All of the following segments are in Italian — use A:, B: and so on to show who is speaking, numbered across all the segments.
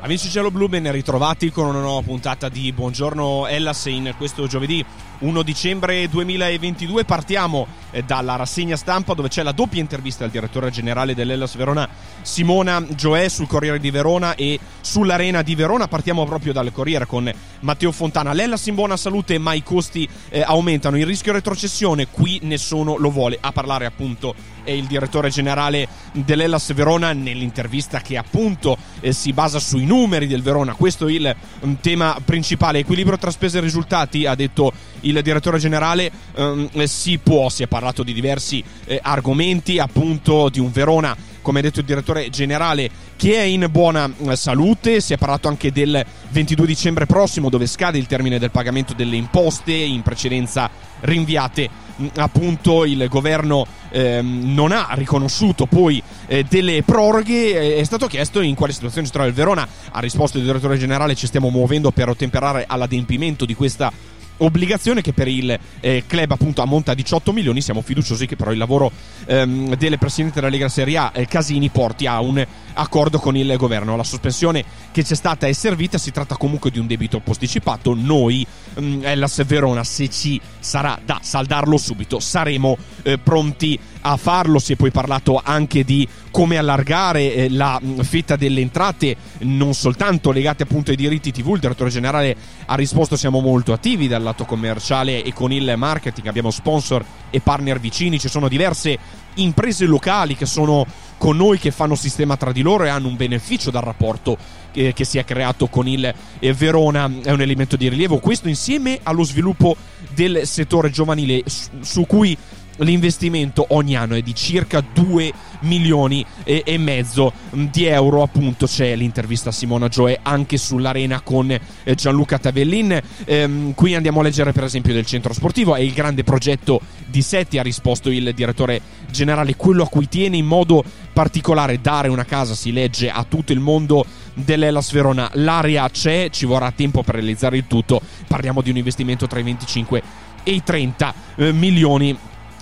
A: Amici giallo-blu, ben ritrovati con una nuova puntata di Buongiorno Ellas in questo giovedì 1 dicembre 2022. Partiamo dalla rassegna stampa dove c'è la doppia intervista al direttore generale dell'Ellas Verona Simona Gioè sul Corriere di Verona e sull'Arena di Verona. Partiamo proprio dal Corriere con Matteo Fontana. L'Ellas in buona salute ma i costi eh, aumentano. Il rischio retrocessione qui nessuno lo vuole. A parlare appunto è il direttore generale dell'Ellas Verona nell'intervista che appunto eh, si basa sui numeri del Verona. Questo è il um, tema principale. Equilibrio tra spese e risultati, ha detto il direttore generale. Um, si può, è parlato di diversi eh, argomenti, appunto di un Verona come ha detto il direttore generale, che è in buona eh, salute. Si è parlato anche del 22 dicembre prossimo, dove scade il termine del pagamento delle imposte, in precedenza rinviate. Appunto, il governo ehm, non ha riconosciuto poi eh, delle proroghe. È stato chiesto in quale situazione si trova il Verona. Ha risposto il direttore generale: ci stiamo muovendo per ottemperare all'adempimento di questa obbligazione che per il eh, club appunto ammonta a 18 milioni. Siamo fiduciosi che però il lavoro ehm, del presidente della Lega Serie A eh, Casini porti a un accordo con il governo. La sospensione che c'è stata è servita si tratta comunque di un debito posticipato. Noi ehm, Hellas Verona se ci sarà da saldarlo subito saremo eh, pronti a farlo. Si è poi parlato anche di come allargare eh, la mm, fetta delle entrate non soltanto legate appunto ai diritti TV il direttore generale ha risposto siamo molto attivi dal lato commerciale e con il marketing. Abbiamo sponsor e partner vicini ci sono diverse imprese locali che sono con noi che fanno sistema tra di loro e hanno un beneficio dal rapporto che, che si è creato con il eh, Verona. È un elemento di rilievo. Questo insieme allo sviluppo del settore giovanile su, su cui l'investimento ogni anno è di circa 2 milioni e, e, mezzo di euro appunto c'è l'intervista a Simona Gioè anche sull'arena con eh, Gianluca Tavellin. Ehm, qui andiamo a leggere per esempio del centro sportivo. È il grande progetto di Setti ha risposto il direttore generale quello a cui tiene in modo particolare dare una casa si legge a tutto il mondo dell'Elas Verona. L'area c'è ci vorrà tempo per realizzare il tutto. Parliamo di un investimento tra i 25 e i 30 eh, milioni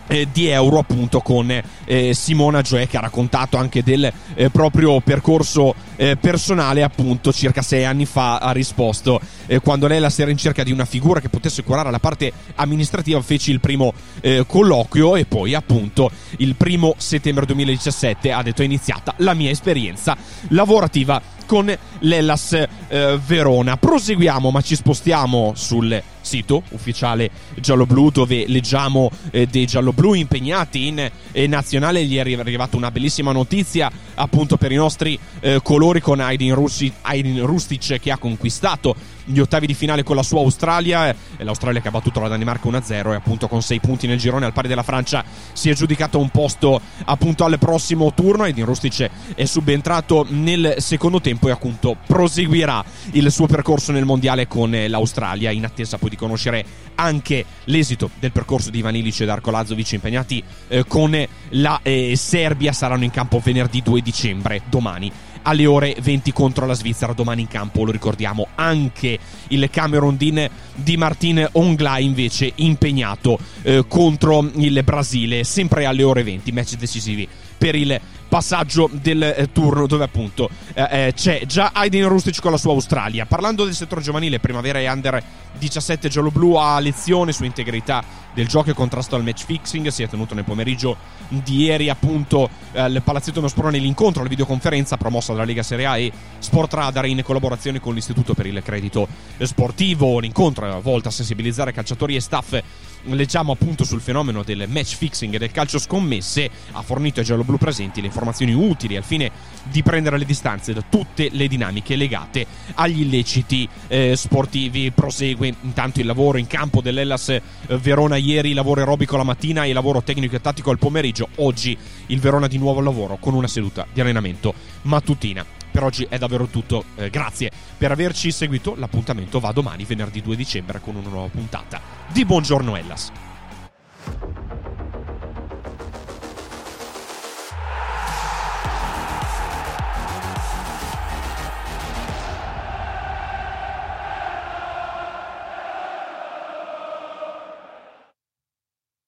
A: eh, di euro appunto con eh, Simona Gioè che ha raccontato anche del eh, proprio percorso eh, personale appunto circa sei anni fa ha risposto eh, quando lei la sera in cerca di una figura che potesse curare la parte amministrativa feci il primo eh, colloquio e poi appunto il primo settembre 2017 ha detto è iniziata la mia esperienza lavorativa con l'Ellas Verona proseguiamo ma ci spostiamo sul sito ufficiale giallo-blu dove leggiamo eh, dei giallo-blu impegnati in eh, nazionale. Gli è arrivata una bellissima notizia appunto per i nostri eh, colori con Aydin Rustic che ha conquistato gli ottavi di finale con la sua Australia. L'Australia che ha battuto la Danimarca 1-0 e appunto con 6 punti nel girone al pari della Francia si è giudicato un posto appunto al prossimo turno. Edin Rustic è subentrato nel secondo tempo e appunto proseguirà il suo percorso nel mondiale con l'Australia in attesa poi di conoscere anche l'esito del percorso di Ivan Ilic e Darko Lazovic impegnati eh, con la eh, Serbia saranno in campo venerdì 2 dicembre domani alle ore 20 contro la Svizzera. Domani in campo, lo ricordiamo, anche il Cameron Dean di Martin Ongla invece impegnato eh, contro il Brasile, sempre alle ore 20, match decisivi per il passaggio del eh, turno dove appunto eh, eh, c'è già Aiden Rustic con la sua Australia. Parlando del settore giovanile, primavera e under 17 giallo-blu a lezione su integrità del gioco e contrasto al match fixing. Si è tenuto nel pomeriggio di ieri appunto eh, al Palazzetto Nosprone l'incontro, la videoconferenza promossa dalla Lega Serie A e Sport Radar in collaborazione con l'Istituto per il Credito Sportivo. L'incontro è volto a sensibilizzare calciatori e staff leggiamo appunto sul fenomeno del match fixing e del calcio scommesse, ha fornito ai gialloblu presenti le informazioni utili al fine di prendere le distanze da tutte le dinamiche legate agli illeciti eh, sportivi. Prosegue intanto il lavoro in campo dell'Ellas eh, Verona ieri, lavoro aerobico la mattina e lavoro tecnico e tattico al pomeriggio. Oggi il Verona di nuovo al lavoro con una seduta di allenamento mattutina. Per oggi è davvero tutto, eh, grazie per averci seguito, l'appuntamento va domani venerdì 2 dicembre con una nuova puntata di Buongiorno Ellas.